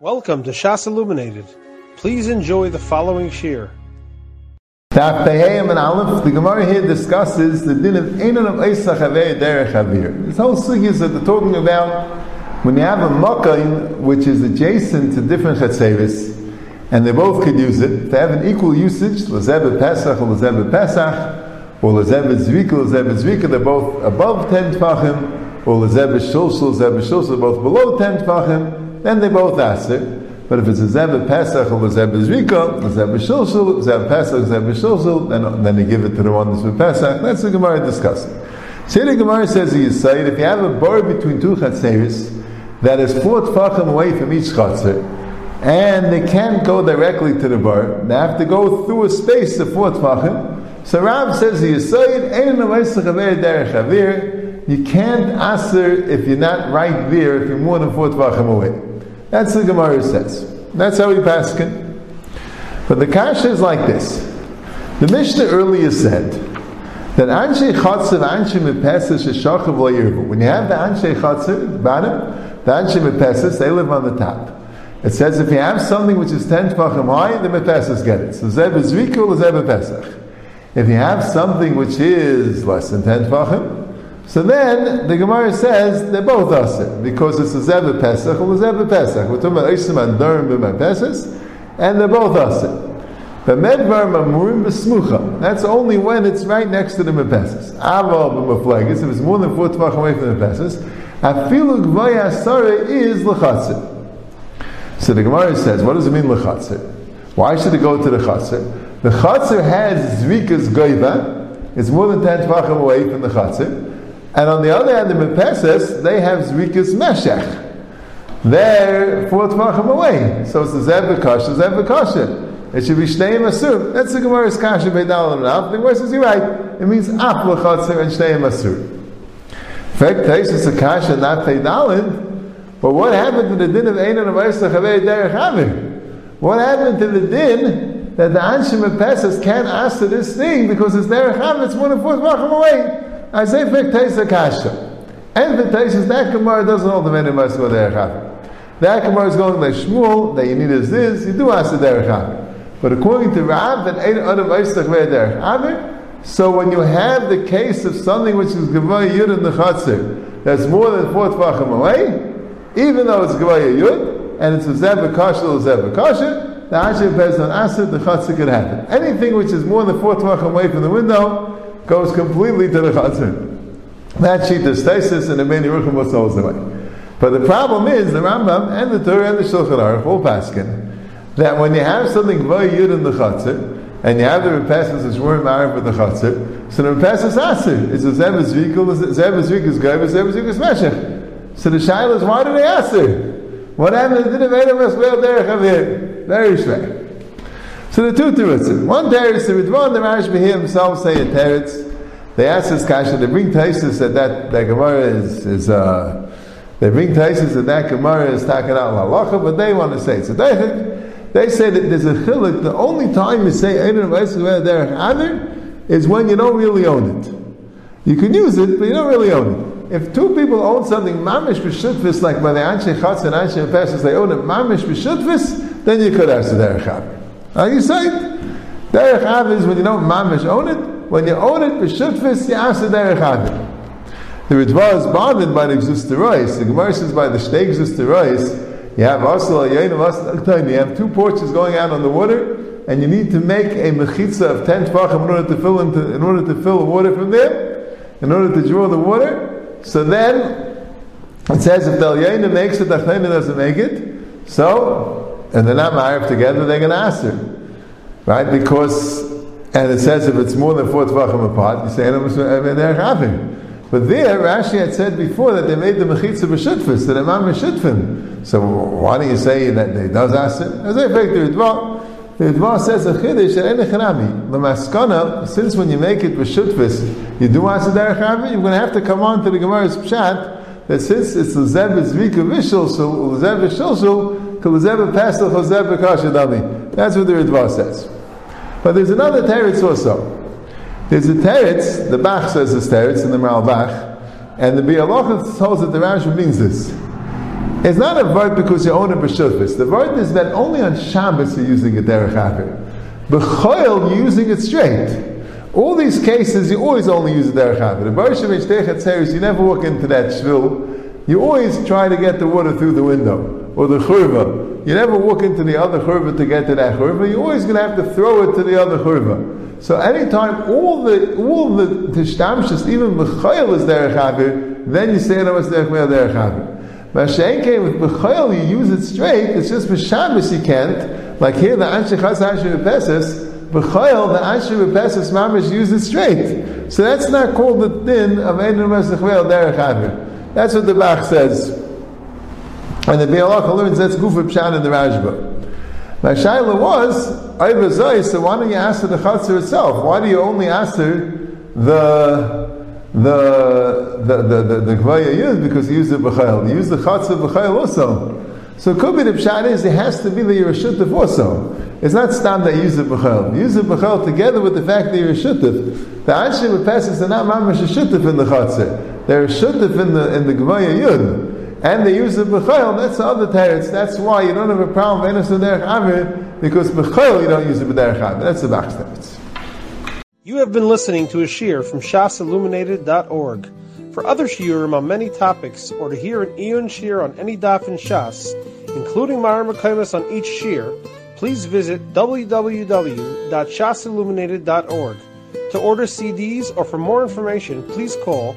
Welcome to Shas Illuminated. Please enjoy the following shiur. And Aleph, the Gemara here discusses the din of Einon of Eisach Avei Derech Avir. This whole sugi is that they're talking about when you have a Makkah which is adjacent to different Chetzeris, and they both could use it, they have an equal usage, Lazeb Pesach Lazeb Pesach, or Lazeb Zvika, Lazeb Zvika, they're both above 10 Tfachim, or Lazeb Shulshul, Lazeb Shulshul, both below 10 Tfachim, then they both ask it. But if it's a Zeb Pesach or a Zeb Zrika, a Zeb Shilshul, Zeb Pesach, Zeb Shilshul, then, then they give it to the one that's with Pesach. That's the Gemara discussing. So the Gemara says you say if you have a bar between two chatzeris that is four tfachim away from each chatzer, and they can't go directly to the bar, they have to go through a space of four tfachim. So Rav says you say you can't answer if you're not right there if you're more than four tfachim away. That's the Gemara says. That's how we pass it. But the kasha is like this. The Mishnah earlier said that Anshe Chatzer, Anshe Mepeses, Sheshachav Lo When you have the Anshe Chatzer, bottom, the Anshe Mepeses, they live on the top. It says if you have something which is 10 Tvachim high, the Mepeses get it. So Zeb is Zvikul, Zeb Pesach. If you have something which is less than 10 Tvachim, so then the Gemara says they're both aser because it's a zev pesach or a zev pesach. We're talking about isim and durim b'ma and they're both aser. But medvar mamurim b'smucha. That's only when it's right next to the mepesas. Aval b'maflegis. If it's more than four tvach away from the mepesas, afilu gvaya asara is lechatzir. So the Gemara says, what does it mean lechatzir? Why should it go to the chatzir? The chatzir has zvikas goiva. It's more than ten tvachim away from the chatzir. And on the other hand, the Mepeses, they have Zrikas Meshech. They're four tvachim away. So it's the Zev V'kasha. It should be Shteim Asur. That's the Gemara's Kasha Beidal and Rav. The Gemara says, you're right. It means Ap L'chatzer and Shteim Asur. In fact, Taisus a Kasha, not Beidalin. But what happened to the din of Einon of Eisach Avei Derech Havir? What happened to the din that the Anshim Mepeses can't ask to this thing because it's Derech Havir, it's one than four tvachim away? I say Taisa Kasha. And the Taisa, that Gemara doesn't hold the many must go there. That Gemara is going like Shmuel, that you need is this, you do ask the Derech But according to Rav, that ain't Vaisach where Derech so when you have the case of something which is Gavaya Yud in the Chatzir, that's more than four Tvachim away, even though it's Gavaya Yud, and it's a Zeb Kasha or Zeb Kasha, the Hashim Pez on Asad, the Chatzir could happen. Anything which is more than four Tvachim away from the window, goes completely to the chatzir. That sheet is stasis and the many ruchim was away. But the problem is the Rambam and the Tur and the Shulchan Aruch all paskin that when you have something very yud in the chatzir and you have the repasses as we're married with the chatzir, so the repasses aser. It's a zev zvikul, zev zvikul is goy, zev zvikul is meshech. So the shaila is why do they aser? What happened to the well there? Very strange. So the two terutzim. One teretz, the Ridvan, the here himself say a teretz. They ask this kasha, they bring taisus that that, that Gemara is, is uh, they bring taisus that that Gemara is talking out halacha, but they want to say a deichik. They say that there's a chilik, the only time you say Eidim Vaisu Derech Adar is when you don't really own it. You can use it, but you don't really own it. If two people own something mamish b'shutvis, like by the Anshe Chatz and Anshe Pesach, they own it mamish b'shutvis, then you could ask the Derech Are you saying? Derech Av is when you don't mamish own it. When you own it, b'shutfis, you ask the Derech Av. The Ritva is bothered by the Gzusterois. The Gemara says by the Shtei Gzusterois, you have Asal you have two porches going out on the water, and you need to make a mechitza of ten tefachim in order to fill into, in order to fill the water from there, in order to draw the water. So then it says if the Yaina makes it, the doesn't make it. So, and they're not married together, they're going to ask her. Right? Because, and it says if it's more than four tvachim apart, you say, uh, having. But there, Rashi had said before that they made the mechitza b'shutfis, that imam b'shutfin. So why do you say that they does ask it? As I fact, the Ritva, the Ritva says a chiddush that any chanami. The maskana, since when you make it b'shutfis, you do ask it derech you're going to have to come on to the Gemara's pshat that since it's the zeb zvika vishul, so zeb vishul, kol That's what the Ritva says. But there's another teretz also. There's a teretz, the Bach says this teretz in the Maral Bach, and the Bialocha tells that the Rashi means this. It's not a word because you own a b'shufis. The word is that only on Shabbos you're using it derech avir. B'choil, you're using it straight. All these cases, you always only use it derech avir. The Baruch you never walk into that shvil. You always try to get the water through the window or the churva. You never walk into the other churva to get to that churva. You're always going to have to throw it to the other churva. So anytime all the all the tishtamshis, even b'chayil is derech then you say was derech derech avir. Mashen came with b'chayil, you use it straight. It's just b'shabbos you can't. Like here, the anshe chas anshe b'chayil, the anshe b'peses mamish use it straight. So that's not called the din of Ein Mesech derech avir. That's what the Bach says. And the Be'alach learns that's Gufa Pshan in the Rashba. My Shaila was, Ayvazai, so why don't you answer the Chatzar itself? Why do you only answer the the the the the, the Gvaya used because he used the B'chayil. He used the Chatzar B'chayil also. So it could be the Pshat is it has to be the Yerushutif also. It's not Stam that use the B'chayil. Use the B'chayil together with the fact that you're Yerushutif. The Anshim Passes are not Mamash Yerushutif in the Chatzar. They're shuttif in the in the Gemaya Yud, and they use the bechayil. That's the other teretz. That's why you don't have a problem with enos derech avir because bechayil you don't use it derech avir. That's the back teretz. You have been listening to a shiur from shasilluminated.org. For other shiurim on many topics, or to hear an iyun shiur on any daf in Shas, including mareh mekomos on each shiur, please visit www.shasilluminated.org. To order CDs or for more information, please call